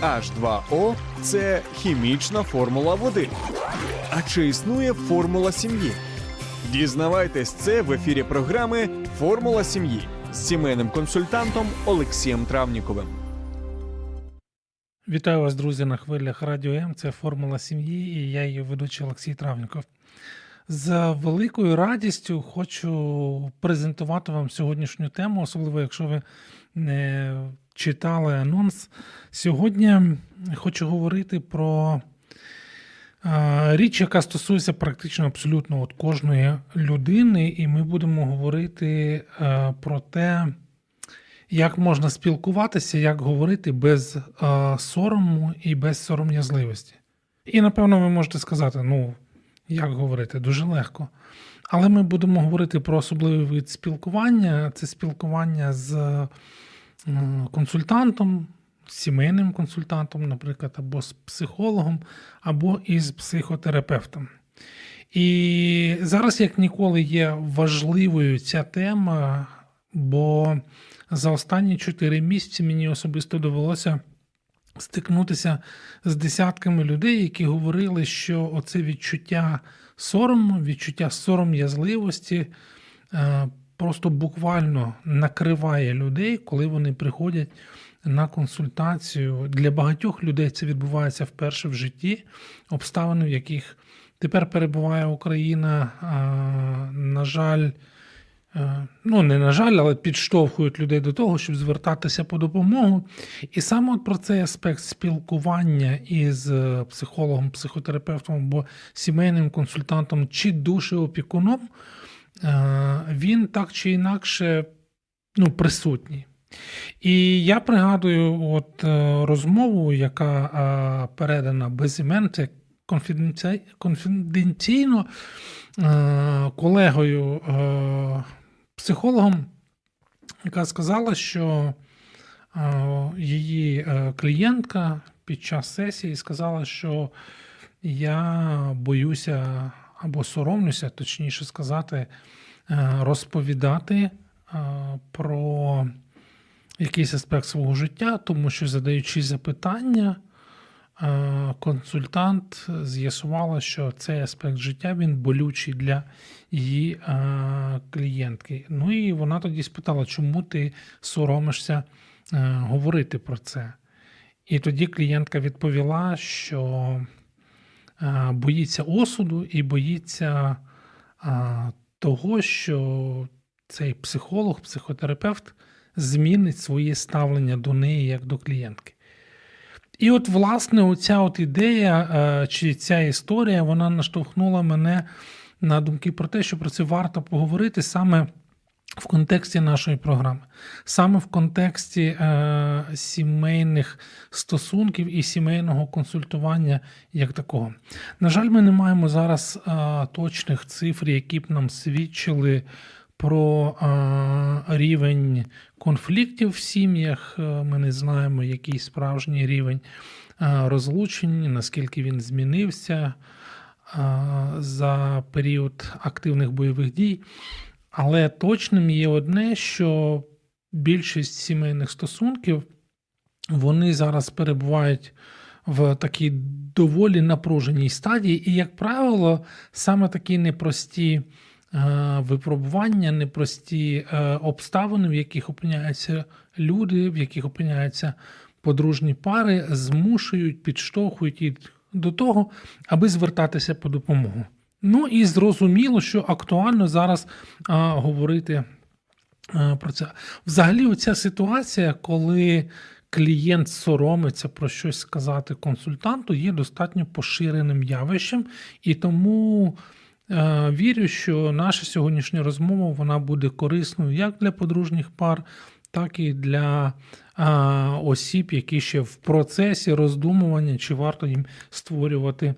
H2O – це хімічна формула води. А чи існує формула сім'ї? Дізнавайтесь це в ефірі програми Формула сім'ї з сімейним консультантом Олексієм Травніковим. Вітаю вас, друзі, на хвилях Радіо М. Це формула сім'ї, і я її ведучий Олексій Травніков. З великою радістю хочу презентувати вам сьогоднішню тему, особливо якщо ви не читали анонс. Сьогодні хочу говорити про річ, яка стосується практично абсолютно от кожної людини, і ми будемо говорити про те, як можна спілкуватися, як говорити без сорому і без сором'язливості. І напевно ви можете сказати, ну, як говорити, дуже легко. Але ми будемо говорити про особливий вид спілкування. Це спілкування з консультантом, сімейним консультантом, наприклад, або з психологом, або із психотерапевтом. І зараз, як ніколи, є важливою ця тема, бо за останні чотири місяці мені особисто довелося стикнутися з десятками людей, які говорили, що оце відчуття сорому, відчуття сором'язливості е, просто буквально накриває людей, коли вони приходять на консультацію. Для багатьох людей це відбувається вперше в житті, обставини, в яких тепер перебуває Україна, на жаль. Е, ну, не на жаль, але підштовхують людей до того, щоб звертатися по допомогу. І саме от про цей аспект спілкування із е, психологом, психотерапевтом або сімейним консультантом чи душеопікуном, він так чи інакше ну, присутній. І я пригадую от розмову, яка передана без імен, це конфіденційно колегою психологом, яка сказала, що е, її е, клієнтка під час сесії сказала, що я боюся або соромлюся, точніше сказати, е, розповідати про якийсь аспект свого життя, тому що задаючи запитання, консультант з'ясувала, що цей аспект життя він болючий для її клієнтки. Ну і вона тоді спитала, чому ти соромишся говорити про це. І тоді клієнтка відповіла, що боїться осуду і боїться того, що цей психолог, психотерапевт змінить своє ставлення до неї як до клієнтки. І от, власне, оця от ідея е, чи ця історія вона наштовхнула мене на думки про те, що про це варто поговорити саме в контексті нашої програми, саме в контексті е, сімейних стосунків і сімейного консультування як такого. На жаль, ми не маємо зараз е, точних цифр, які б нам свідчили про рівень конфліктів в сім'ях. Е, ми не знаємо, який справжній рівень розлучень, наскільки він змінився за період активних бойових дій. Але точним є одне, що більшість сімейних стосунків вони зараз перебувають в такій доволі напруженій стадії, і, як правило, саме такі непрості Е, випробування, непрості е, обставини, в яких опиняються люди, в яких опиняються подружні пари, змушують, підштовхують їх до того, аби звертатися по допомогу. Ну і зрозуміло, що актуально зараз а, говорити а, про це. Взагалі, оця ситуація, коли клієнт соромиться про щось сказати консультанту, є достатньо поширеним явищем, і тому вірю, що наша сьогоднішня розмова вона буде корисною як для подружніх пар, так і для е, осіб, які ще в процесі роздумування, чи варто їм створювати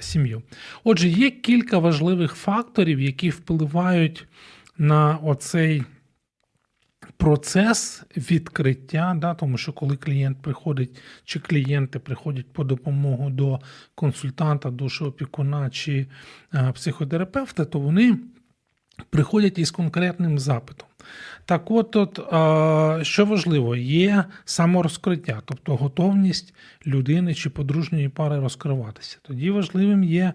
сім'ю. Отже, є кілька важливих факторів, які впливають на оцей процес відкриття, да, тому що коли клієнт приходить, чи клієнти приходять по допомогу до консультанта, душоопікуна чи е, психотерапевта, то вони приходять із конкретним запитом. Так, от, от що важливо, є саморозкриття, тобто готовність людини чи подружньої пари розкриватися. Тоді важливим є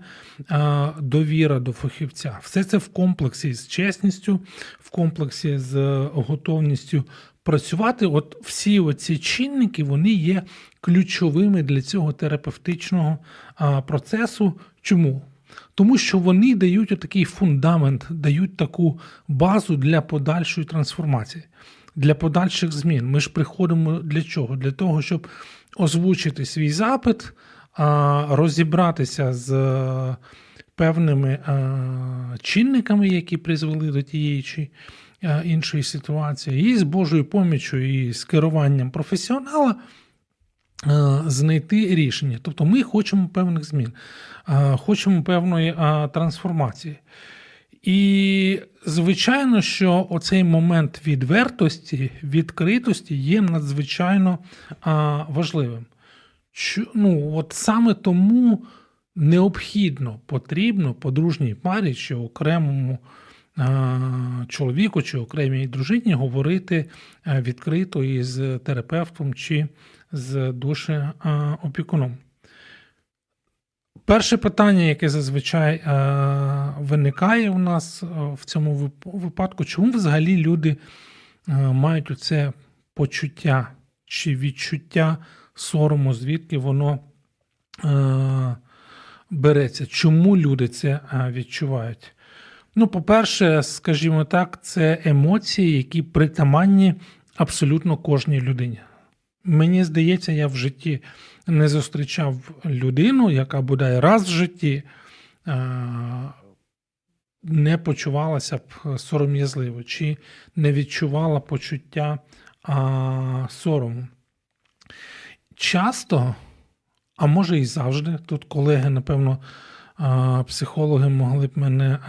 довіра до фахівця. Все це в комплексі з чесністю, в комплексі з готовністю працювати. От всі оці чинники вони є ключовими для цього терапевтичного процесу. Чому? Тому що вони дають такий фундамент, дають таку базу для подальшої трансформації, для подальших змін. Ми ж приходимо для чого? Для того, щоб озвучити свій запит, розібратися з певними чинниками, які призвели до тієї чи іншої ситуації, і з Божою поміччю, і з керуванням професіонала. Знайти рішення. Тобто ми хочемо певних змін, хочемо певної трансформації. І, звичайно, що оцей момент відвертості, відкритості є надзвичайно важливим. Ну, от Саме тому необхідно, потрібно подружній парі чи окремому чоловіку чи окремій дружині говорити відкрито із терапевтом чи з душеопікуном. Перше питання, яке зазвичай виникає у нас в цьому випадку, чому взагалі люди мають оце почуття чи відчуття сорому, звідки воно береться? Чому люди це відчувають? Ну, по-перше, скажімо так, це емоції, які притаманні абсолютно кожній людині. Мені здається, я в житті не зустрічав людину, яка бодай раз в житті не почувалася б сором'язливо, чи не відчувала почуття сорому. Часто, а може і завжди, тут колеги, напевно, психологи могли б мене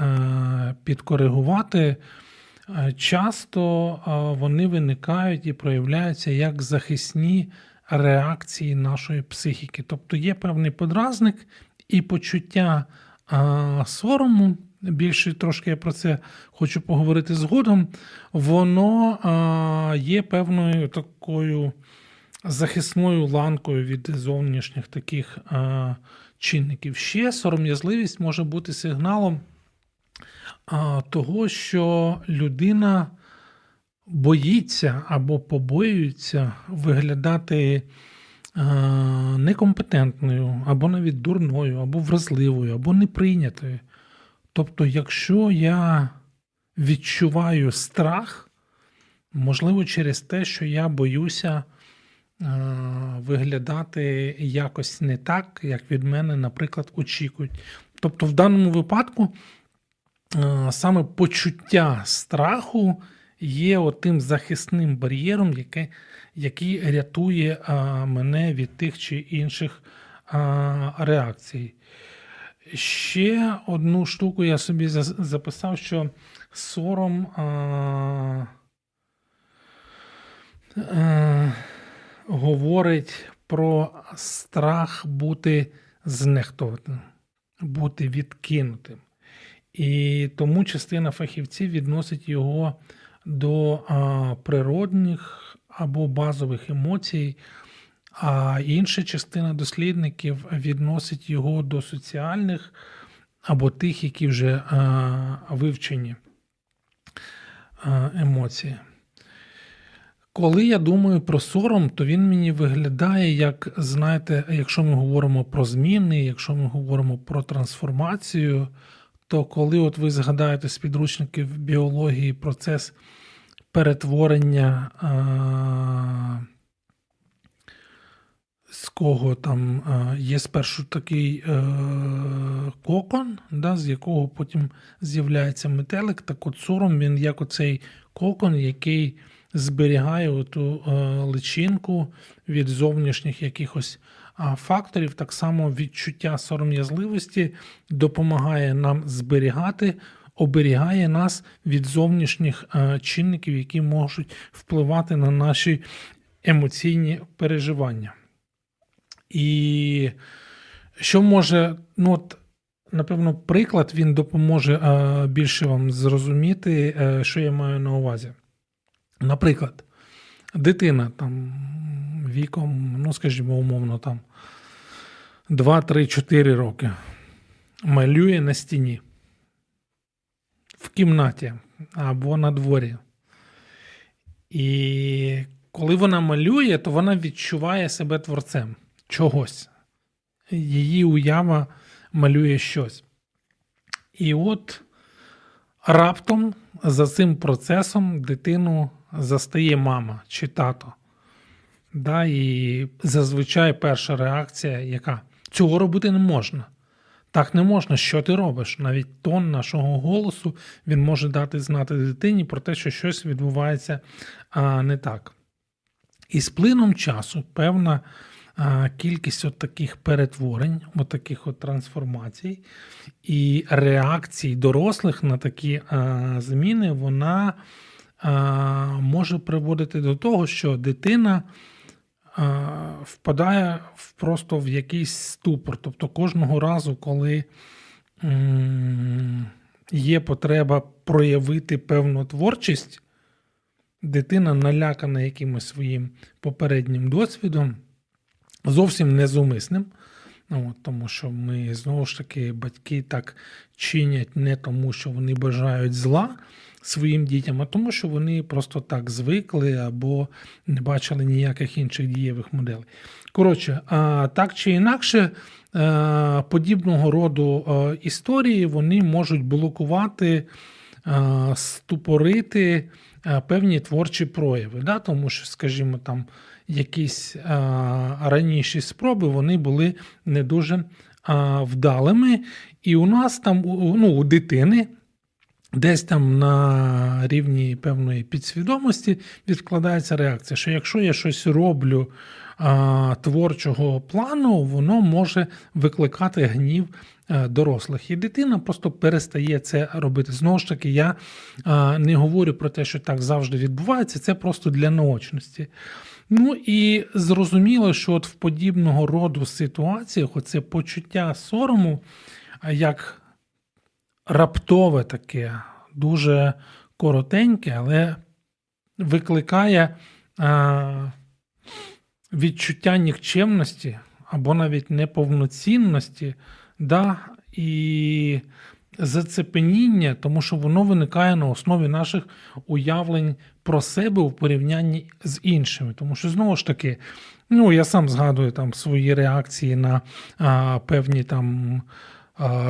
підкоригувати. Часто вони виникають і проявляються як захисні реакції нашої психіки. Тобто є певний подразник і почуття сорому. Більше трошки я про це хочу поговорити згодом. Воно є певною такою захисною ланкою від зовнішніх таких чинників. Ще сором'язливість може бути сигналом того, що людина боїться або побоюється виглядати некомпетентною, або навіть дурною, або вразливою, або неприйнятою. Тобто, якщо я відчуваю страх, можливо, через те, що я боюся виглядати якось не так, як від мене, наприклад, очікують. Тобто, в даному випадку саме почуття страху є тим захисним бар'єром, яке, який рятує мене від тих чи інших реакцій. Ще одну штуку я собі записав, що сором. А, а, говорить про страх бути знехтуватим, бути відкинутим. І тому частина фахівців відносить його до природних або базових емоцій, а інша частина дослідників відносить його до соціальних або тих, які вже вивчені емоції. Коли я думаю про сором, то він мені виглядає, як, знаєте, якщо ми говоримо про зміни, якщо ми говоримо про трансформацію, то коли от ви згадаєте з підручників біології процес перетворення а, з кого там а, є спершу такий а, е, кокон, да, з якого потім з'являється метелик, так от сором він як оцей кокон, який зберігає оту е, личинку від зовнішніх якихось факторів. Так само відчуття сором'язливості допомагає нам зберігати, оберігає нас від зовнішніх е, чинників, які можуть впливати на наші емоційні переживання. І що може, ну от, напевно, приклад він допоможе е, більше вам зрозуміти, що я маю на увазі. Наприклад, дитина там віком, ну, скажімо, умовно, там 2-3-4 роки малює на стіні в кімнаті або на дворі. І коли вона малює, то вона відчуває себе творцем чогось. Її уява малює щось. І от раптом за цим процесом дитину застає мама чи тато. Да, І зазвичай перша реакція, яка цього робити не можна. Так не можна, що ти робиш. Навіть тон нашого голосу він може дати знати дитині про те, що щось відбувається а, не так. І з плином часу певна а, кількість от таких перетворень, от таких от трансформацій і реакцій дорослих на такі а, зміни, вона може приводити до того, що дитина впадає в просто в якийсь ступор. Тобто кожного разу, коли є потреба проявити певну творчість, дитина налякана якимось своїм попереднім досвідом, зовсім незумисним. Ну, Тому що ми знову ж таки батьки так чинять не тому, що вони бажають зла, своїм дітям, а тому, що вони просто так звикли або не бачили ніяких інших дієвих моделей. Коротше, так чи інакше, е, подібного роду е, історії вони можуть блокувати, е, ступорити певні творчі прояви. Да? Тому що, скажімо, там якісь раніші спроби вони були не дуже вдалими. І у нас там ну, у дитини Десь там на рівні певної підсвідомості відкладається реакція, що якщо я щось роблю а, творчого плану, воно може викликати гнів а, е, дорослих. І дитина просто перестає це робити. Знову ж таки, я а, не говорю про те, що так завжди відбувається, це просто для наочності. Ну і зрозуміло, що от в подібного роду ситуаціях оце почуття сорому, як раптове таке, дуже коротеньке, але викликає а, відчуття нікчемності або навіть неповноцінності, да, і зацепеніння, тому що воно виникає на основі наших уявлень про себе у порівнянні з іншими. Тому що, знову ж таки, ну я сам згадую там свої реакції на а, певні там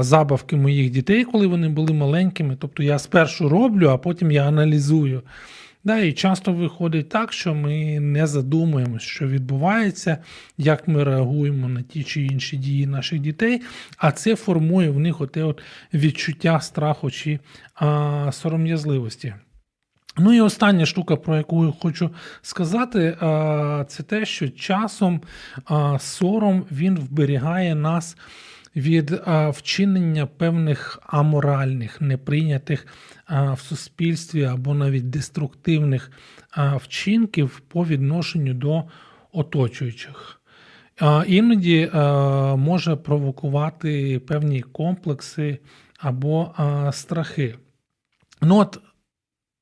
забавки моїх дітей, коли вони були маленькими. Тобто я спершу роблю, а потім я аналізую. Да, І часто виходить так, що ми не задумуємося, що відбувається, як ми реагуємо на ті чи інші дії наших дітей, а це формує в них оте от відчуття страху чи а, сором'язливості. Ну і остання штука, про яку я хочу сказати, це те, що часом сором він вберігає нас від вчинення певних аморальних, неприйнятих в суспільстві або навіть деструктивних вчинків по відношенню до оточуючих. Іноді може провокувати певні комплекси або страхи. Ну от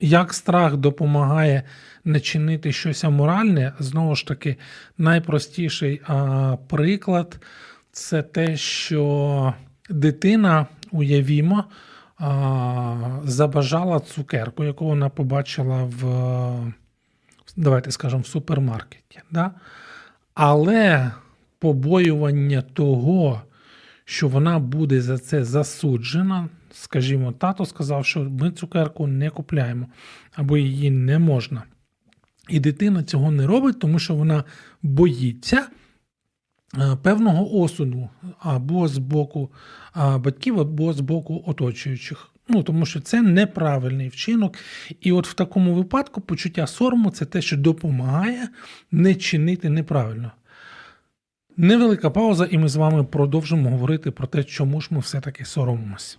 як страх допомагає не чинити щось аморальне, знову ж таки, найпростіший а, приклад це те, що дитина, уявімо, забажала цукерку, яку вона побачила в, давайте скажемо, в супермаркеті. Да? Але побоювання того, що вона буде за це засуджена, скажімо, тато сказав, що ми цукерку не купляємо або її не можна. І дитина цього не робить, тому що вона боїться. Е, певного осуду або з боку батьків, або з боку оточуючих. Ну, Тому що це неправильний вчинок. І от в такому випадку почуття сорому це те, що допомагає не чинити неправильно. Невелика пауза, і ми з вами продовжимо говорити про те, чому ж ми все-таки соромимось.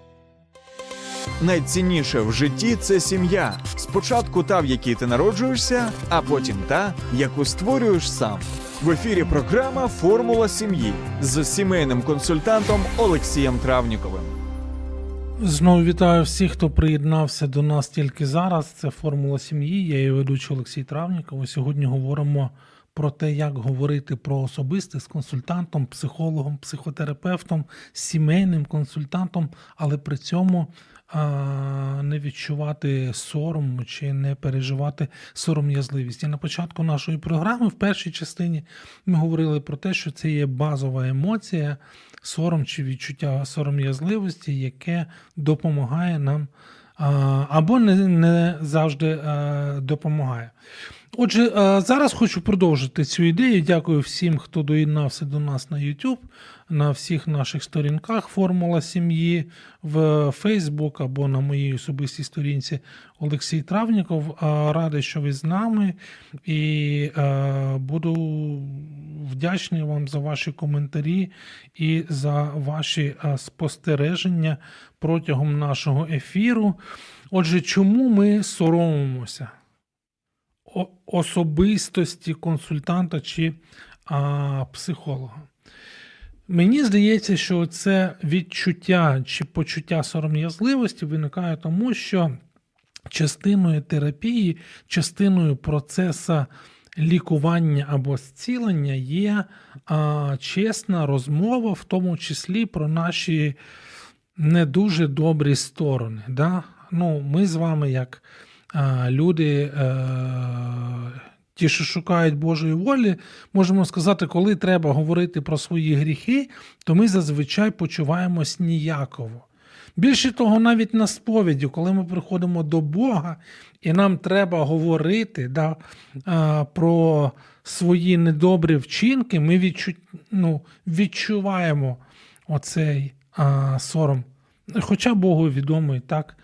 Найцінніше в житті це сім'я. Спочатку та, в якій ти народжуєшся, а потім та, яку створюєш сам. В ефірі програма Формула сім'ї з сімейним консультантом Олексієм Травніковим. Знову вітаю всіх, хто приєднався до нас тільки зараз. Це формула сім'ї. Я її ведучий Олексій Травніков. Сьогодні говоримо про те, як говорити про особисте з консультантом, психологом, психотерапевтом, сімейним консультантом, але при цьому не відчувати сором чи не переживати сором'язливість. І на початку нашої програми, в першій частині, ми говорили про те, що це є базова емоція, сором чи відчуття сором'язливості, яке допомагає нам або не, не завжди допомагає. Отже, зараз хочу продовжити цю ідею. Дякую всім, хто доєднався до нас на YouTube, на всіх наших сторінках Формула сім'ї в Facebook або на моїй особистій сторінці Олексій Травніков. Радий, що ви з нами, і буду вдячний вам за ваші коментарі і за ваші спостереження протягом нашого ефіру. Отже, чому ми соромимося? Особистості консультанта чи а, психолога. Мені здається, що це відчуття чи почуття сором'язливості виникає тому, що частиною терапії, частиною процесу лікування або зцілення є а, чесна розмова, в тому числі про наші не дуже добрі сторони. Да? Ну, Ми з вами, як а, люди, е, ті, що шукають Божої волі, можемо сказати, коли треба говорити про свої гріхи, то ми зазвичай почуваємось ніяково. Більше того, навіть на сповіді, коли ми приходимо до Бога, і нам треба говорити да, про свої недобрі вчинки, ми відчу, ну, відчуваємо оцей а, сором. Хоча Богу відомо і так.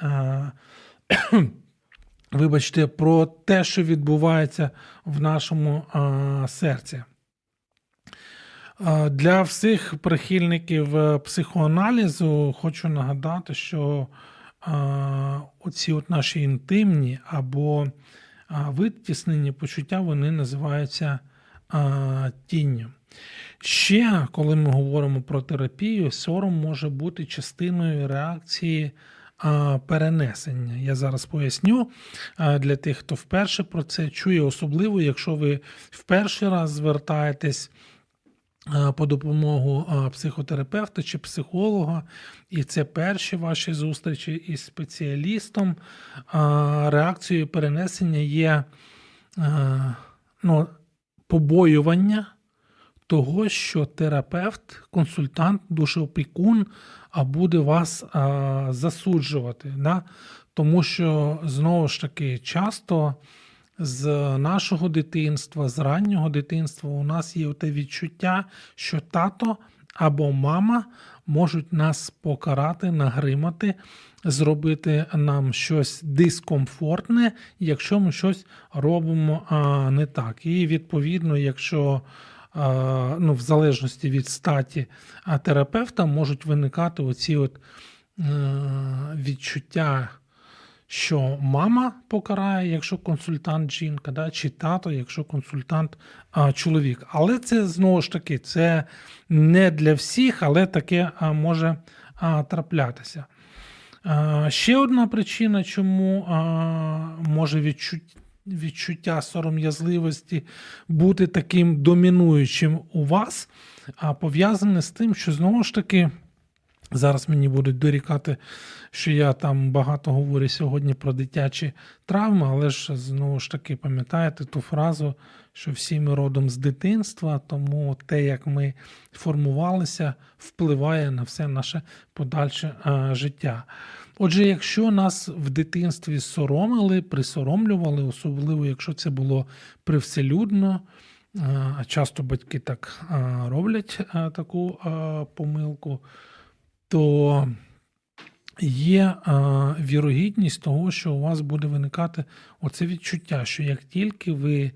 А, Вибачте, про те, що відбувається в нашому а, серці. Для всіх прихильників е, психоаналізу хочу нагадати, що а, оці наші інтимні або витіснені почуття вони називаються тінню. Ще, коли ми говоримо про терапію, сором може бути частиною реакції перенесення. Я зараз поясню для тих, хто вперше про це чує, особливо, якщо ви вперше раз звертаєтесь. По допомогу психотерапевта чи психолога, і це перші ваші зустрічі із спеціалістом. Реакцією перенесення є ну, побоювання того, що терапевт, консультант, душеопікун а буде вас а, засуджувати. Да? Тому що знову ж таки часто з нашого дитинства, з раннього дитинства, у нас є те відчуття, що тато або мама можуть нас покарати, нагримати, зробити нам щось дискомфортне, якщо ми щось робимо а, не так. І відповідно, якщо ну, в залежності від статі терапевта можуть виникати оці от е, відчуття, що мама покарає, якщо консультант жінка, да, чи тато, якщо консультант чоловік. Але це знову ж таки це не для всіх, але таке може траплятися. Ще одна причина, чому може відчуття відчуття сором'язливості бути таким домінуючим у вас, а пов'язане з тим, що знову ж таки. Зараз мені будуть дорікати, що я там багато говорю сьогодні про дитячі травми, але ж знову ж таки пам'ятаєте ту фразу, що всі ми родом з дитинства, тому те, як ми формувалися, впливає на все наше подальше а, життя. Отже, якщо нас в дитинстві соромили, присоромлювали, особливо якщо це було привселюдно, а часто батьки так роблять таку помилку, то є е, вірогідність того, що у вас буде виникати оце відчуття, що як тільки ви е,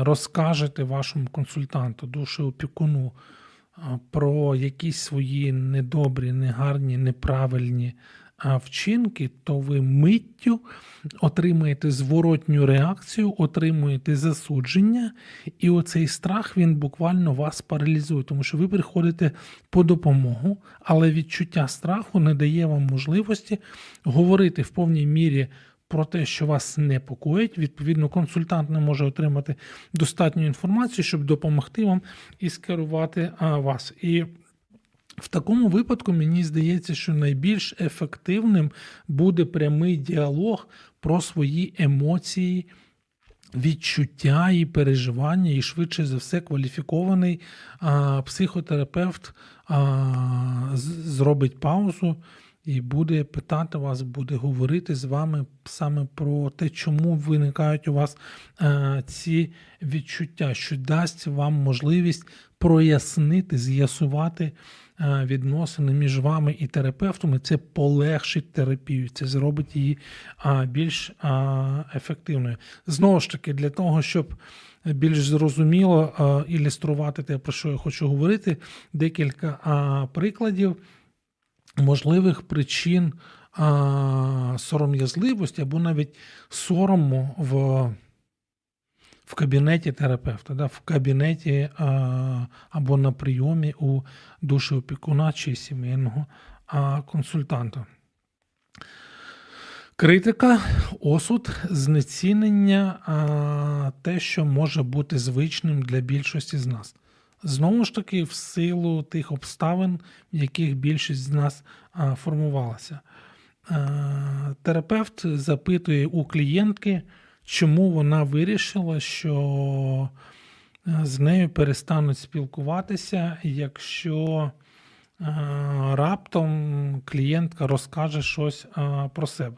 розкажете вашому консультанту, душеопікуну е, про якісь свої недобрі, негарні, неправильні вчинки, то ви миттю отримуєте зворотню реакцію, отримуєте засудження, і оцей страх він буквально вас паралізує, тому що ви приходите по допомогу, але відчуття страху не дає вам можливості говорити в повній мірі. Про те, що вас непокоїть, відповідно, консультант не може отримати достатньо інформації, щоб допомогти вам і скерувати вас. І в такому випадку мені здається, що найбільш ефективним буде прямий діалог про свої емоції, відчуття і переживання, і швидше за все кваліфікований а, психотерапевт а, зробить паузу. І буде питати вас, буде говорити з вами саме про те, чому виникають у вас е, ці відчуття, що дасть вам можливість прояснити, з'ясувати відносини між вами і терапевтом, і це полегшить терапію, це зробить її більш ефективною. Знову ж таки, для того, щоб більш зрозуміло ілюструвати те, про що я хочу говорити, декілька прикладів можливих причин сором'язливості або навіть сорому в в кабінеті терапевта, да, в кабінеті а, або на прийомі у душеопікуна чи сімейного а, консультанта. Критика, осуд, знецінення а, те, що може бути звичним для більшості з нас. Знову ж таки, в силу тих обставин, в яких більшість з нас а, формувалася. Терапевт запитує у клієнтки чому вона вирішила, що е, з нею перестануть спілкуватися, якщо е, раптом клієнтка розкаже щось е, про себе.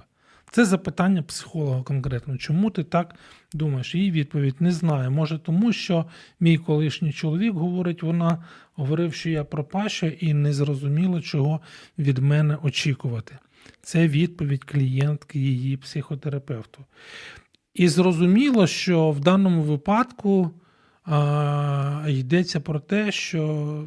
Це запитання психолога конкретно. Чому ти так думаєш? Її відповідь не знаю. Може, тому що мій колишній чоловік говорить, вона говорив, що я пропаща і не зрозуміло, чого від мене очікувати. Це відповідь клієнтки її психотерапевту. І зрозуміло, що в даному випадку а, йдеться про те, що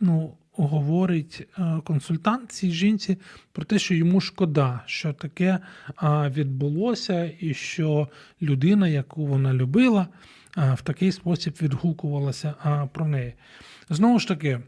ну, говорить консультант цій жінці про те, що йому шкода, що таке а, відбулося, і що людина, яку вона любила, а, в такий спосіб відгукувалася про неї. Знову ж таки.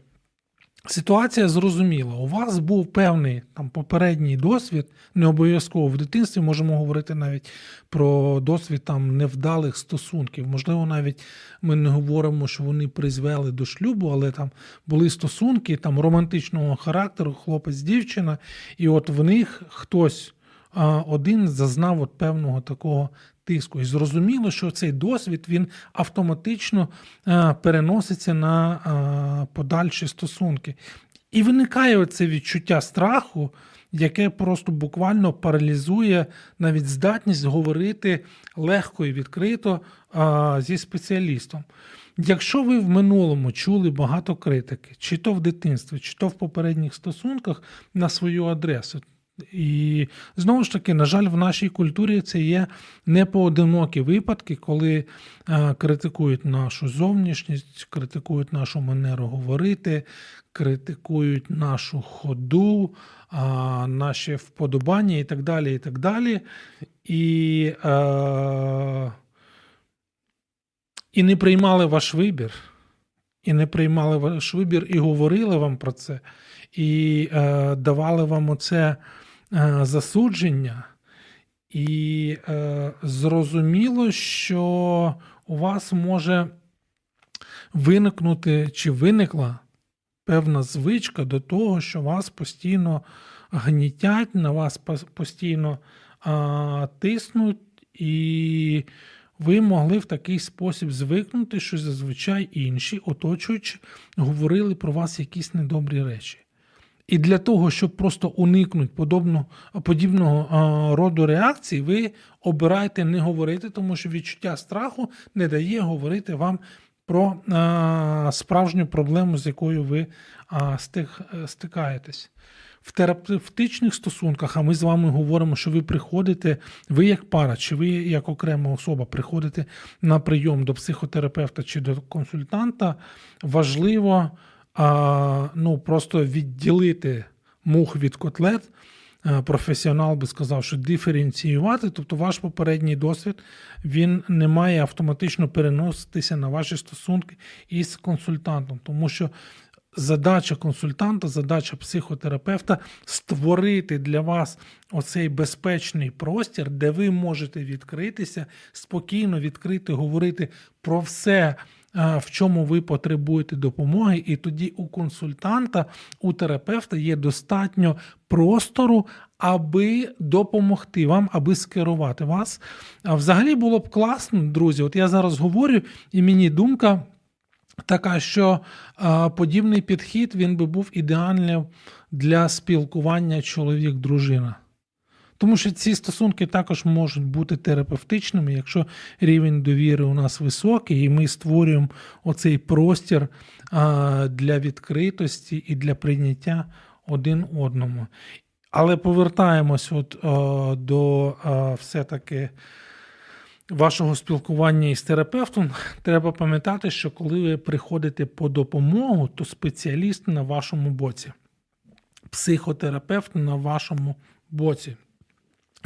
Ситуація зрозуміла. У вас був певний там попередній досвід, не обов'язково в дитинстві можемо говорити навіть про досвід там невдалих стосунків. Можливо, навіть ми не говоримо, що вони призвели до шлюбу, але там були стосунки там романтичного характеру, хлопець, дівчина, і от в них хтось один зазнав от певного такого тиску. І зрозуміло, що цей досвід він автоматично е, переноситься на е, подальші стосунки. І виникає це відчуття страху, яке просто буквально паралізує навіть здатність говорити легко і відкрито е, зі спеціалістом. Якщо ви в минулому чули багато критики, чи то в дитинстві, чи то в попередніх стосунках на свою адресу, і знову ж таки, на жаль, в нашій культурі це є непоодинокі випадки, коли е, критикують нашу зовнішність, критикують нашу манеру говорити, критикують нашу ходу, наші вподобання і так далі. І так далі. І, е, і не приймали ваш вибір. І не приймали ваш вибір, і говорили вам про це, і е, давали вам оце засудження, і е, зрозуміло, що у вас може виникнути чи виникла певна звичка до того, що вас постійно гнітять, на вас постійно тиснуть, і ви могли в такий спосіб звикнути, що зазвичай інші, оточуючи, говорили про вас якісь недобрі речі. І для того, щоб просто уникнути подобного, подібного а, роду реакцій, ви обираєте не говорити, тому що відчуття страху не дає говорити вам про а, справжню проблему, з якою ви а, стик, стикаєтесь. в терапевтичних стосунках, а ми з вами говоримо, що ви приходите, ви як пара, чи ви як окрема особа приходите на прийом до психотерапевта чи до консультанта, важливо а, ну, просто відділити мух від котлет. Е, професіонал би сказав, що диференціювати, тобто ваш попередній досвід він не має автоматично переноситися на ваші стосунки із консультантом, тому що задача консультанта, задача психотерапевта створити для вас оцей безпечний простір, де ви можете відкритися, спокійно відкрити, говорити про все. В чому ви потребуєте допомоги, і тоді у консультанта, у терапевта є достатньо простору, аби допомогти вам, аби скерувати вас. А взагалі було б класно, друзі. От я зараз говорю, і мені думка така, що подібний підхід він би був ідеальним для спілкування чоловік-дружина. Тому що ці стосунки також можуть бути терапевтичними, якщо рівень довіри у нас високий, і ми створюємо оцей простір для відкритості і для прийняття один одному. Але повертаємось от, до все-таки вашого спілкування із терапевтом, треба пам'ятати, що коли ви приходите по допомогу, то спеціаліст на вашому боці, психотерапевт на вашому боці.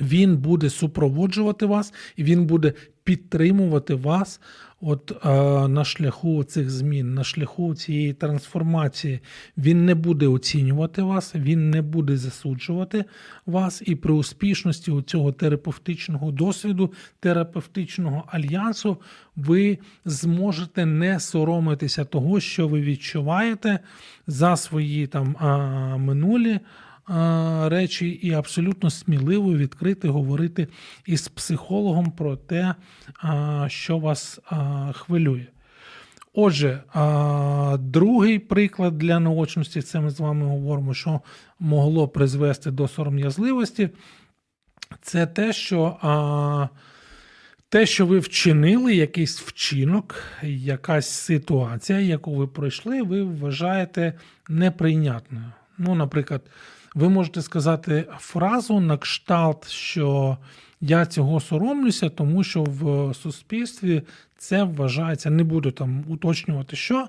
Він буде супроводжувати вас, і він буде підтримувати вас от е, на шляху цих змін, на шляху цієї трансформації. Він не буде оцінювати вас, він не буде засуджувати вас, і при успішності цього терапевтичного досвіду, терапевтичного альянсу, ви зможете не соромитися того, що ви відчуваєте за свої там е, минулі речі і абсолютно сміливо відкрити говорити із психологом про те, що вас хвилює. Отже, другий приклад для наочності, це ми з вами говоримо, що могло призвести до сором'язливості, це те, що те, що ви вчинили, якийсь вчинок, якась ситуація, яку ви пройшли, ви вважаєте неприйнятною. Ну, наприклад, ви можете сказати фразу на кшталт, що я цього соромлюся, тому що в суспільстві це вважається, не буду там уточнювати, що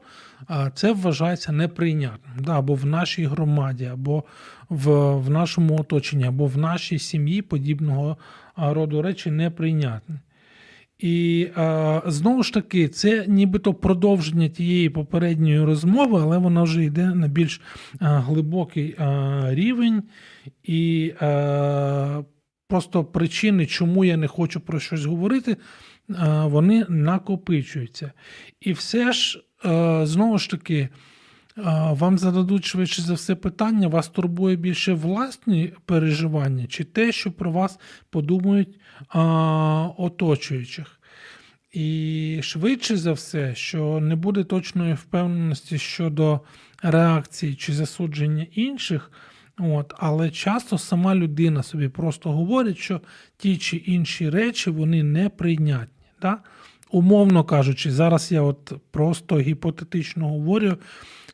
це вважається неприйнятним. Да, Або в нашій громаді, або в, в нашому оточенні, або в нашій сім'ї подібного роду речі неприйнятні. І а, знову ж таки, це нібито продовження тієї попередньої розмови, але вона вже йде на більш а, глибокий а, рівень. І просто причини, чому я не хочу про щось говорити, вони накопичуються. І все ж, знову ж таки, вам зададуть швидше за все питання, вас турбує більше власні переживання, чи те, що про вас подумають а, оточуючих. І швидше за все, що не буде точної впевненості щодо реакції чи засудження інших, от, але часто сама людина собі просто говорить, що ті чи інші речі вони неприйнятні. Да? Умовно кажучи, зараз я от просто гіпотетично говорю,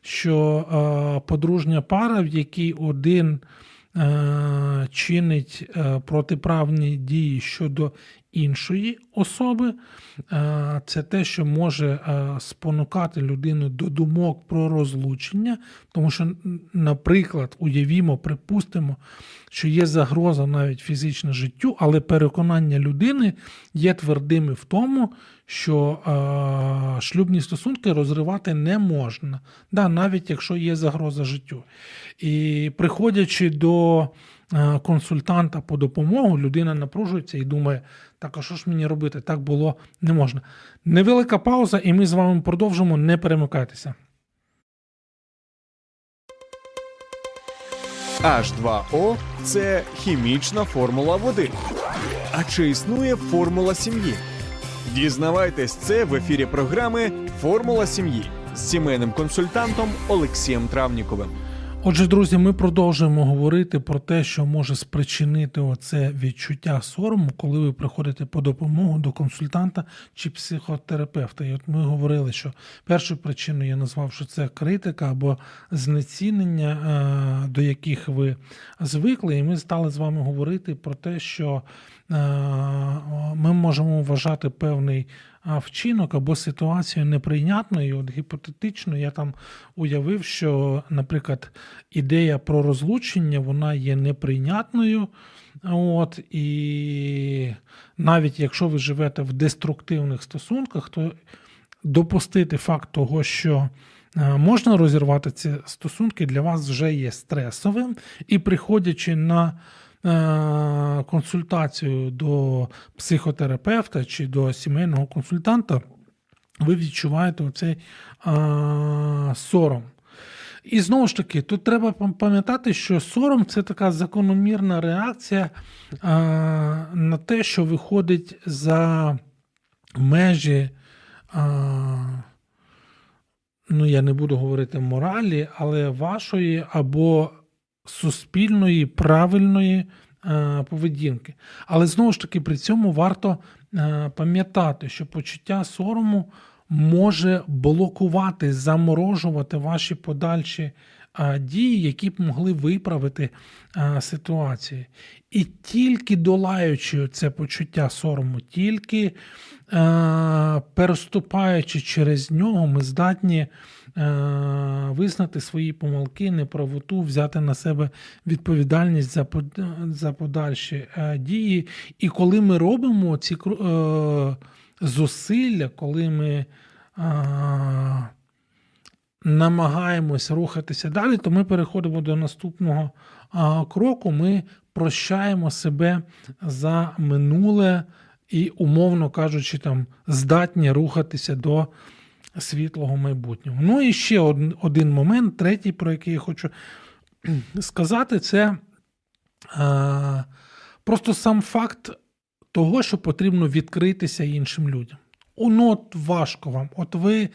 що е, подружня пара, в якій один е, чинить е, протиправні дії щодо іншої особи, е, це те, що може е, спонукати людину до думок про розлучення, тому що, наприклад, уявімо, припустимо, що є загроза навіть фізичне життю, але переконання людини є твердими в тому, що е, шлюбні стосунки розривати не можна, да, навіть якщо є загроза життю. І приходячи до консультанта по допомогу, людина напружується і думає, так, а що ж мені робити? Так було не можна. Невелика пауза, і ми з вами продовжимо. Не перемикайтеся. H2O це хімічна формула води. А чи існує формула сім'ї? Дізнавайтесь це в ефірі програми Формула сім'ї з сімейним консультантом Олексієм Травніковим. Отже, друзі, ми продовжуємо говорити про те, що може спричинити оце відчуття сорому, коли ви приходите по допомогу до консультанта чи психотерапевта. І от ми говорили, що першу причину я назвав, що це критика або знецінення, е, до яких ви звикли, і ми стали з вами говорити про те, що ми можемо вважати певний вчинок або ситуацію неприйнятною. От гіпотетично я там уявив, що, наприклад, ідея про розлучення вона є неприйнятною. От, І навіть якщо ви живете в деструктивних стосунках, то допустити факт того, що е, можна розірвати ці стосунки, для вас вже є стресовим, і приходячи на Е, консультацію до психотерапевта чи до сімейного консультанта, ви відчуваєте оцей а, сором. І знову ж таки, тут треба пам'ятати, що сором це така закономірна реакція а, на те, що виходить за межі. Ну, я не буду говорити моралі, але вашої або суспільної правильної е, поведінки. Але знову ж таки, при цьому варто е, пам'ятати, що почуття сорому може блокувати, заморожувати ваші подальші е, дії, які б могли виправити ситуацію. І тільки долаючи це почуття сорому, тільки переступаючи через нього, ми здатні. Е, визнати свої помилки, неправоту, взяти на себе відповідальність за подальші е, дії. І коли ми робимо ці е, зусилля, коли ми намагаємось рухатися далі, то ми переходимо до наступного кроку. Ми прощаємо себе за минуле і, умовно кажучи, там здатні рухатися до світлого майбутнього. Ну і ще один момент, третій, про який я хочу сказати, це а, просто сам факт того, що потрібно відкритися іншим людям. Ну, от важко вам. От ви е,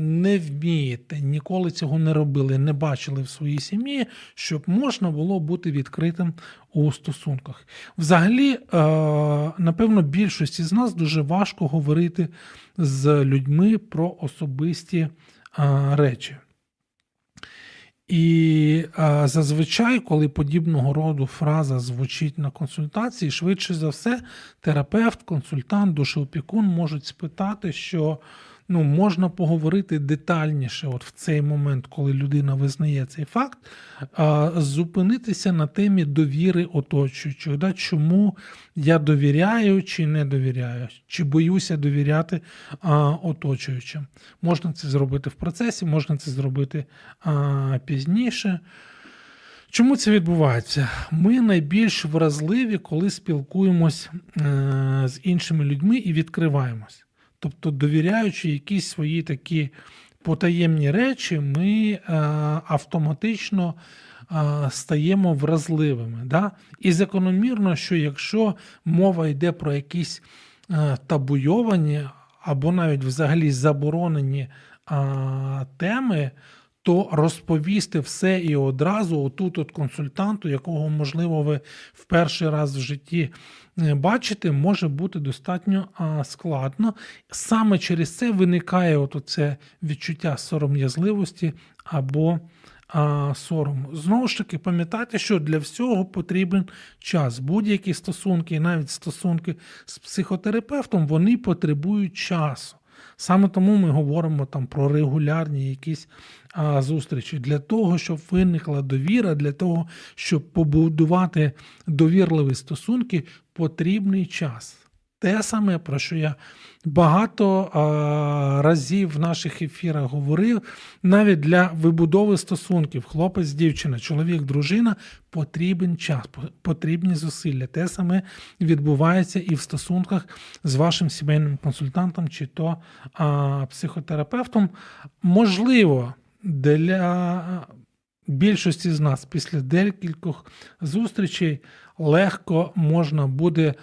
не вмієте, ніколи цього не робили, не бачили в своїй сім'ї, щоб можна було бути відкритим у стосунках. Взагалі, е, напевно, більшості з нас дуже важко говорити з людьми про особисті е, речі. І е, зазвичай, коли подібного роду фраза звучить на консультації, швидше за все, терапевт, консультант, душеопікун можуть спитати, що ну, можна поговорити детальніше, от в цей момент, коли людина визнає цей факт, зупинитися на темі довіри оточуючих. Да? Чому я довіряю чи не довіряю, чи боюся довіряти а, оточуючим. Можна це зробити в процесі, можна це зробити а, пізніше. Чому це відбувається? Ми найбільш вразливі, коли спілкуємось е, з іншими людьми і відкриваємось. Тобто, довіряючи якісь свої такі потаємні речі, ми е, автоматично е, стаємо вразливими. Да? І закономірно, що якщо мова йде про якісь е, табуйовані або навіть взагалі заборонені теми, то розповісти все і одразу, отут от консультанту, якого, можливо, ви в перший раз в житті е, бачите, може бути достатньо складно. Саме через це виникає от це відчуття сором'язливості або а, сорому. Знову ж таки, пам'ятайте, що для всього потрібен час. Будь-які стосунки, навіть стосунки з психотерапевтом, вони потребують часу. Саме тому ми говоримо там про регулярні якісь а, зустрічі для того, щоб виникла довіра, для того, щоб побудувати довірливі стосунки, потрібний час. Те саме, про що я багато а, разів в наших ефірах говорив, навіть для вибудови стосунків, хлопець, дівчина, чоловік, дружина потрібен час, потрібні зусилля. Те саме відбувається і в стосунках з вашим сімейним консультантом чи то а, психотерапевтом. Можливо, для більшості з нас після декількох зустрічей легко можна буде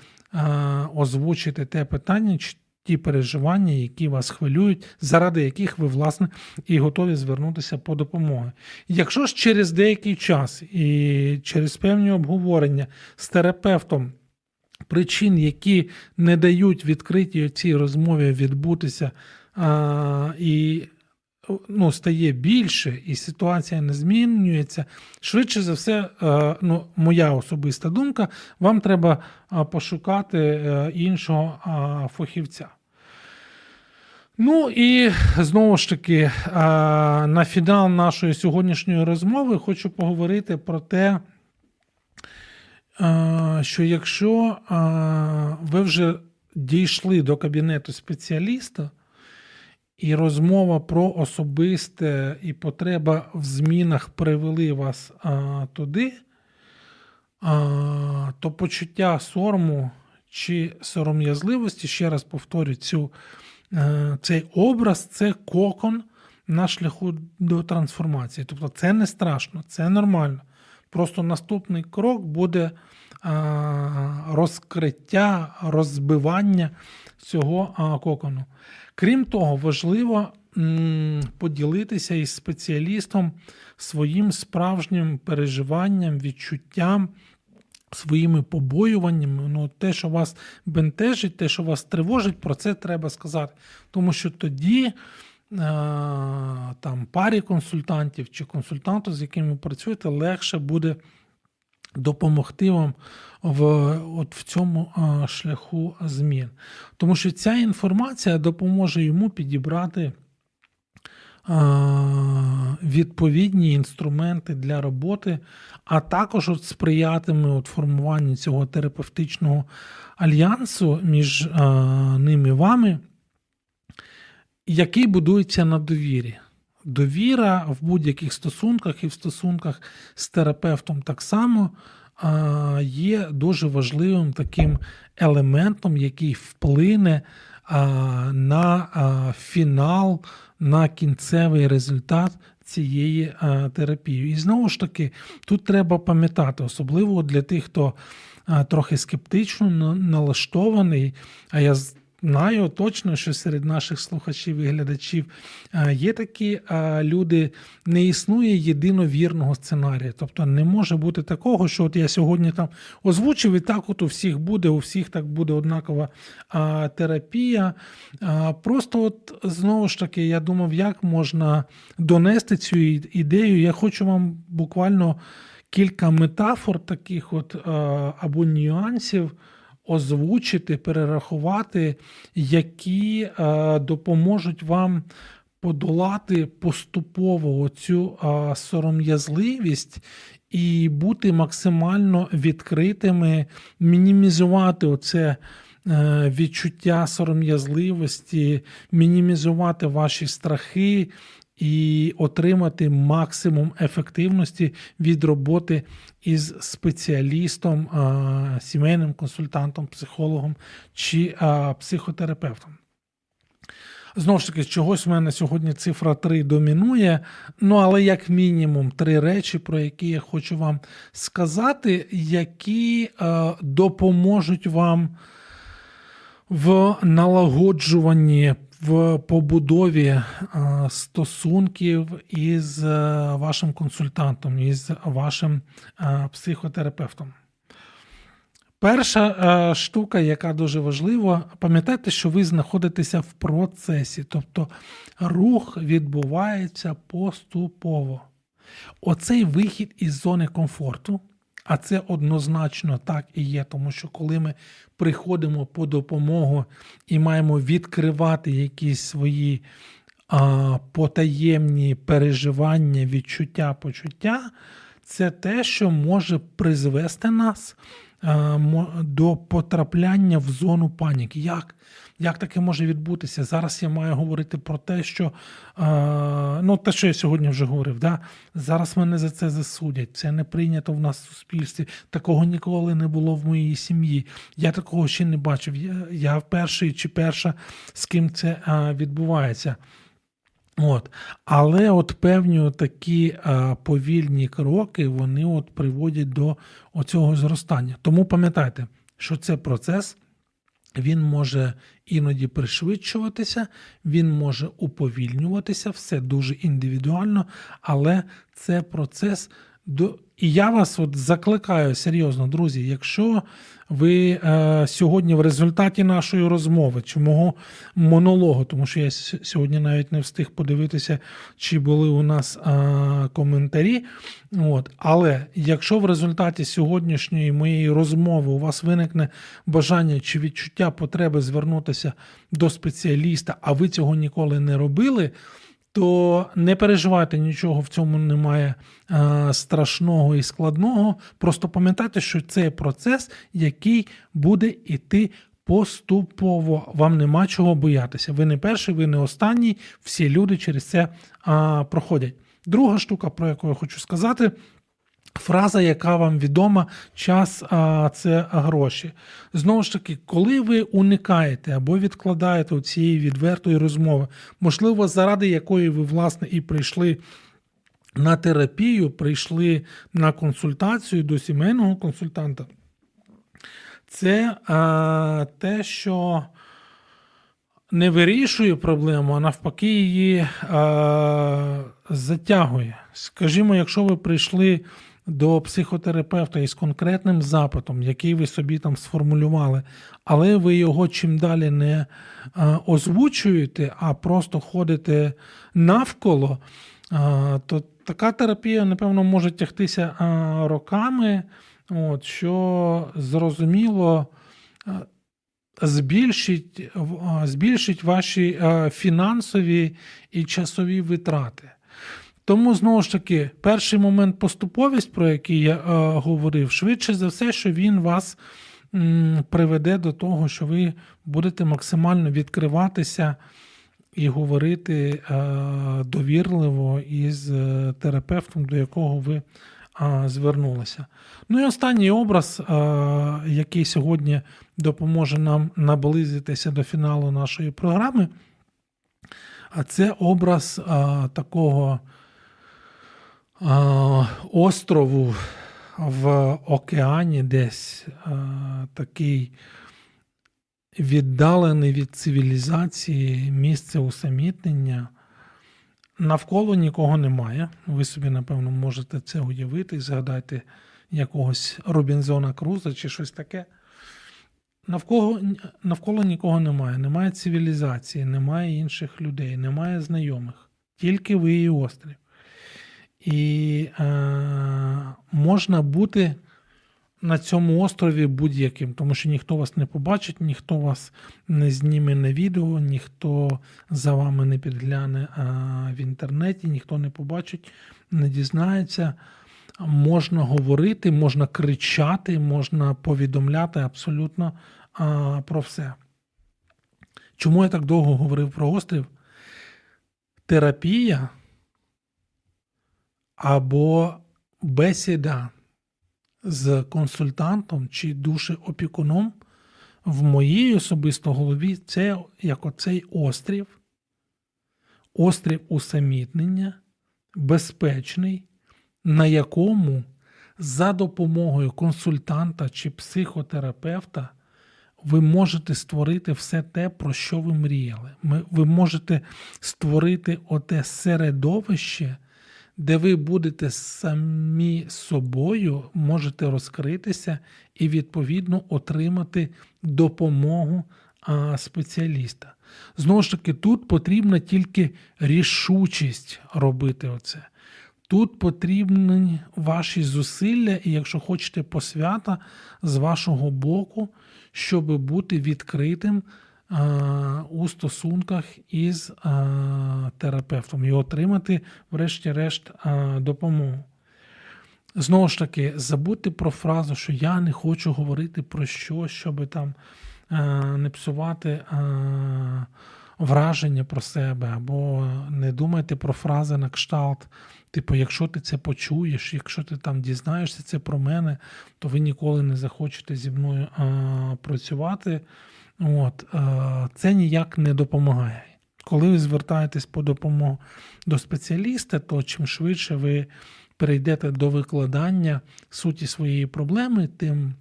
озвучити те питання, чи ті переживання, які вас хвилюють, заради яких ви, власне, і готові звернутися по допомогу. Якщо ж через деякий час і через певні обговорення з терапевтом причин, які не дають відкритій цій розмові відбутися, а, і ну, стає більше, і ситуація не змінюється, швидше за все, е, ну, моя особиста думка, вам треба пошукати е, іншого фахівця. Ну і знову ж таки, на фінал нашої сьогоднішньої розмови хочу поговорити про те, що якщо ви вже дійшли до кабінету спеціаліста, і розмова про особисте і потреба в змінах привели вас а, туди, а, то почуття сорому чи сором'язливості, ще раз повторю, цю, а, е, цей образ це кокон на шляху до трансформації. Тобто це не страшно, це нормально. Просто наступний крок буде а, розкриття, розбивання цього кокону. Крім того, важливо поділитися із спеціалістом своїм справжнім переживанням, відчуттям, своїми побоюваннями. Ну, Те, що вас бентежить, те, що вас тривожить, про це треба сказати. Тому що тоді. Там парі консультантів чи консультанту, з якими ви працюєте, легше буде допомогти вам в от в цьому шляху змін. Тому що ця інформація допоможе йому підібрати відповідні інструменти для роботи, а також от сприятиме от формуванню цього терапевтичного альянсу між ними вами, який будується на довірі. Довіра в будь-яких стосунках і в стосунках з терапевтом так само є дуже важливим таким елементом, який вплине на фінал, на кінцевий результат цієї терапії. І знову ж таки, тут треба пам'ятати, особливо для тих, хто трохи скептично налаштований. А я знаю точно, що серед наших слухачів і глядачів є такі люди, не існує єдиновірного сценарія. Тобто не може бути такого, що от я сьогодні там озвучив, і так от у всіх буде, у всіх так буде однакова терапія. Просто от знову ж таки, я думав, як можна донести цю ідею. Я хочу вам буквально кілька метафор таких от або нюансів озвучити, перерахувати, які е, допоможуть вам подолати поступово цю е, сором'язливість і бути максимально відкритими, мінімізувати оце. Е, відчуття сором'язливості, мінімізувати ваші страхи і отримати максимум ефективності від роботи із спеціалістом, сімейним консультантом, психологом чи психотерапевтом. Знову ж таки, чогось в мене сьогодні цифра 3 домінує. Ну, але як мінімум три речі, про які я хочу вам сказати, які допоможуть вам в налагоджуванні в побудові е, стосунків із е, вашим консультантом, із вашим е, психотерапевтом. Перша штука, яка дуже важлива, пам'ятайте, що ви знаходитеся в процесі, тобто рух відбувається поступово. Оцей вихід із зони комфорту. А це однозначно так і є, тому що коли ми приходимо по допомогу і маємо відкривати якісь свої а, потаємні переживання, відчуття, почуття, це те, що може призвести нас а, до потрапляння в зону паніки. Як? Як таке може відбутися? Зараз я маю говорити про те, що ну те, що я сьогодні вже говорив, да? зараз мене за це засудять. Це не прийнято в нас в суспільстві. Такого ніколи не було в моїй сім'ї. Я такого ще не бачив. Я я перший чи перша, з ким це відбувається. От. Але от певні такі а, повільні кроки вони от приводять до оцього зростання. Тому пам'ятайте, що це процес Він може іноді пришвидшуватися, він може уповільнюватися, все дуже індивідуально, але це процес до. І я вас от закликаю серйозно, друзі, якщо ви е, сьогодні в результаті нашої розмови чи мого монологу, тому що я сьогодні навіть не встиг подивитися, чи були у нас е, коментарі. От, Але якщо в результаті сьогоднішньої моєї розмови у вас виникне бажання чи відчуття потреби звернутися до спеціаліста, а ви цього ніколи не робили то не переживайте нічого в цьому немає е, страшного і складного. Просто пам'ятайте, що це процес, який буде іти поступово. Вам нема чого боятися. Ви не перший, ви не останній. Всі люди через це е, проходять. Друга штука, про яку я хочу сказати. Фраза, яка вам відома, час а, це гроші. Знову ж таки, коли ви уникаєте або відкладаєте цієї відвертої розмови, можливо, заради якої ви, власне, і прийшли на терапію, прийшли на консультацію до сімейного консультанта, це а, те, що не вирішує проблему, а навпаки, її а, затягує. Скажімо, якщо ви прийшли до психотерапевта із конкретним запитом, який ви собі там сформулювали, але ви його чим далі не е, озвучуєте, а просто ходите навколо, е, то така терапія, напевно, може тягтися е, роками, от, що зрозуміло. Збільшить збільшить ваші фінансові і часові витрати. Тому знову ж таки, перший момент поступовість, про який я е, говорив, швидше за все, що він вас м, приведе до того, що ви будете максимально відкриватися і говорити е, довірливо із е, терапевтом, до якого ви е, звернулися. Ну і останній образ, е, який сьогодні допоможе нам наблизитися до фіналу нашої програми, а це образ е, такого острову в океані десь такий віддалений від цивілізації місце усамітнення. Навколо нікого немає. Ви собі, напевно, можете це уявити, згадайте якогось Робінзона Круза чи щось таке. Навколо навколо нікого немає. Немає цивілізації, немає інших людей, немає знайомих. Тільки ви і острів. І е, можна бути на цьому острові будь-яким, тому що ніхто вас не побачить, ніхто вас не зніме на відео, ніхто за вами не підгляне е, в інтернеті, ніхто не побачить, не дізнається. Можна говорити, можна кричати, можна повідомляти абсолютно е, про все. Чому я так довго говорив про острів? Терапія або бесіда з консультантом чи душеопікуном в моїй особисто голові це як оцей острів, острів усамітнення, безпечний, на якому за допомогою консультанта чи психотерапевта ви можете створити все те, про що ви мріяли. Ви можете створити оте середовище, де ви будете самі собою, можете розкритися і, відповідно, отримати допомогу спеціаліста. Знову ж таки, тут потрібна тільки рішучість робити оце. Тут потрібні ваші зусилля, і якщо хочете посвята з вашого боку, щоб бути відкритим у стосунках із терапевтом і отримати, врешті-решт, допомогу. Знову ж таки, забудьте про фразу, що я не хочу говорити про що, щоб там не псувати враження про себе, або не думайте про фрази на кшталт. Типу, якщо ти це почуєш, якщо ти там дізнаєшся це про мене, то ви ніколи не захочете зі мною працювати. От, е, Це ніяк не допомагає. Коли ви звертаєтесь по допомогу до спеціаліста, то чим швидше ви перейдете до викладання суті своєї проблеми, тим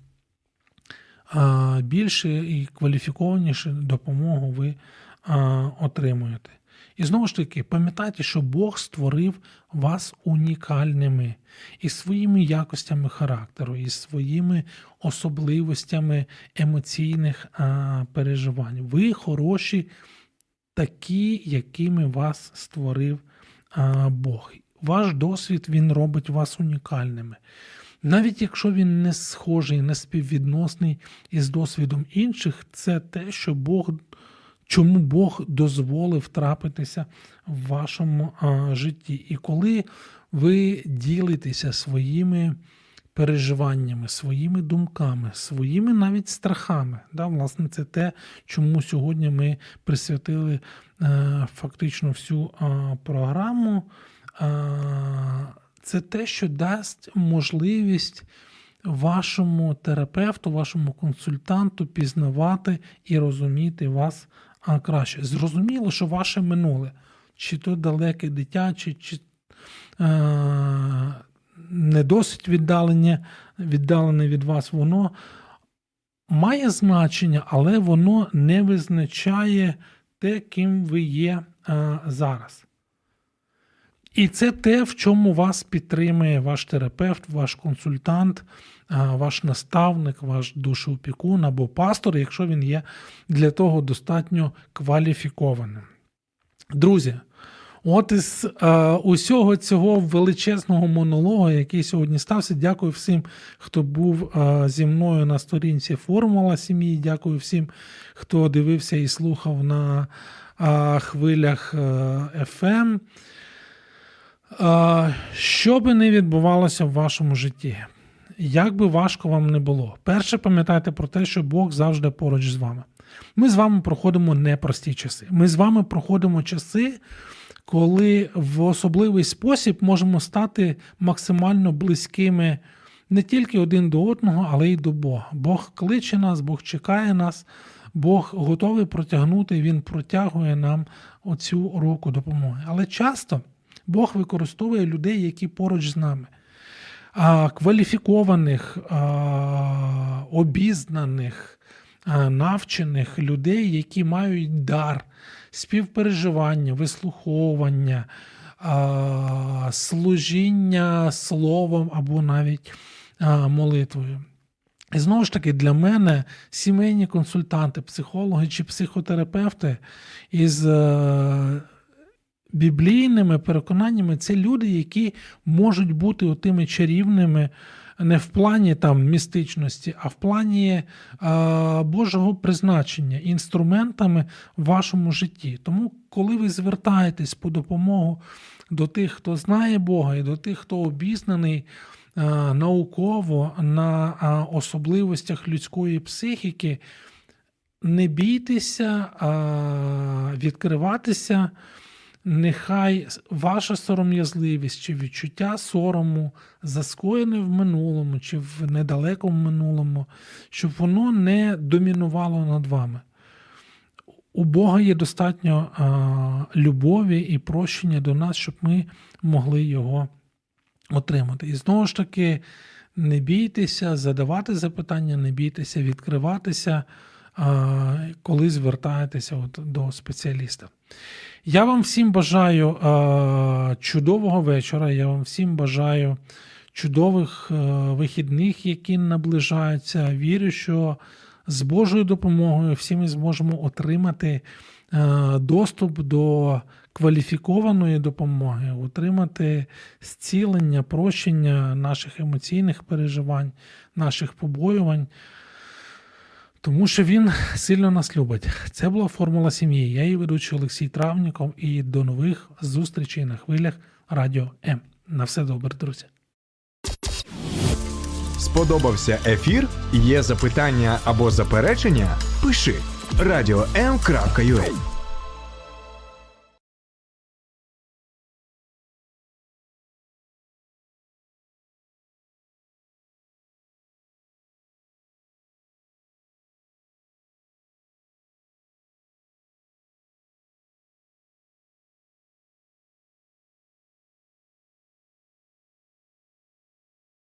більше і кваліфікованіше допомогу ви отримуєте. І знову ж таки, пам'ятайте, що Бог створив вас унікальними і своїми якостями характеру, і своїми особливостями емоційних а, переживань. Ви хороші, такі, якими вас створив а, Бог. Ваш досвід він робить вас унікальними. Навіть якщо він не схожий, не співвідносний із досвідом інших, це те, що Бог чому Бог дозволив трапитися в вашому а, житті. І коли ви ділитеся своїми переживаннями, своїми думками, своїми навіть страхами, да, власне, це те, чому сьогодні ми присвятили а, е, фактично всю а, програму. Це те, що дасть можливість вашому терапевту, вашому консультанту пізнавати і розуміти вас а краще. Зрозуміло, що ваше минуле, чи то далеке дитяче, чи е, не досить віддалене, віддалене від вас, воно має значення, але воно не визначає те, ким ви є е, зараз. І це те, в чому вас підтримує ваш терапевт, ваш консультант, ваш наставник, ваш душеопікун або пастор, якщо він є для того достатньо кваліфікованим. Друзі, от із е, усього цього величезного монологу, який сьогодні стався, дякую всім, хто був е, зі мною на сторінці Формула сім'ї. Дякую всім, хто дивився і слухав на е, хвилях FM. Що би не відбувалося в вашому житті, як би важко вам не було, перше пам'ятайте про те, що Бог завжди поруч з вами. Ми з вами проходимо непрості часи. Ми з вами проходимо часи, коли в особливий спосіб можемо стати максимально близькими не тільки один до одного, але й до Бога. Бог кличе нас, Бог чекає нас, Бог готовий протягнути, Він протягує нам оцю руку допомоги. Але часто. Бог використовує людей, які поруч з нами. Кваліфікованих, обізнаних, навчених людей, які мають дар, співпереживання, вислуховування, служіння словом або навіть молитвою. І знову ж таки, для мене сімейні консультанти, психологи чи психотерапевти із е, біблійними переконаннями це люди, які можуть бути тими чарівними. Не в плані там містичності, а в плані а, Божого призначення, інструментами в вашому житті. Тому, коли ви звертаєтесь по допомогу до тих, хто знає Бога, і до тих, хто обізнаний науково на особливостях людської психіки, не бійтеся відкриватися нехай ваша сором'язливість чи відчуття сорому заскоєне в минулому чи в недалекому минулому, щоб воно не домінувало над вами. У Бога є достатньо а, любові і прощення до нас, щоб ми могли його отримати. І знову ж таки, не бійтеся задавати запитання, не бійтеся відкриватися, коли звертаєтеся от до спеціаліста. Я вам всім бажаю чудового вечора. Я вам всім бажаю чудових е, вихідних, які наближаються. Вірю, що з Божою допомогою всі ми зможемо отримати е, доступ до кваліфікованої допомоги, отримати зцілення, прощення наших емоційних переживань, наших побоювань тому що він сильно нас любить. Це була формула сім'ї. Я її ведучий Олексій Травніков. І до нових зустрічей на хвилях Радіо М. На все добре, друзі. Сподобався ефір? Є запитання або заперечення? Пиши радіом.ua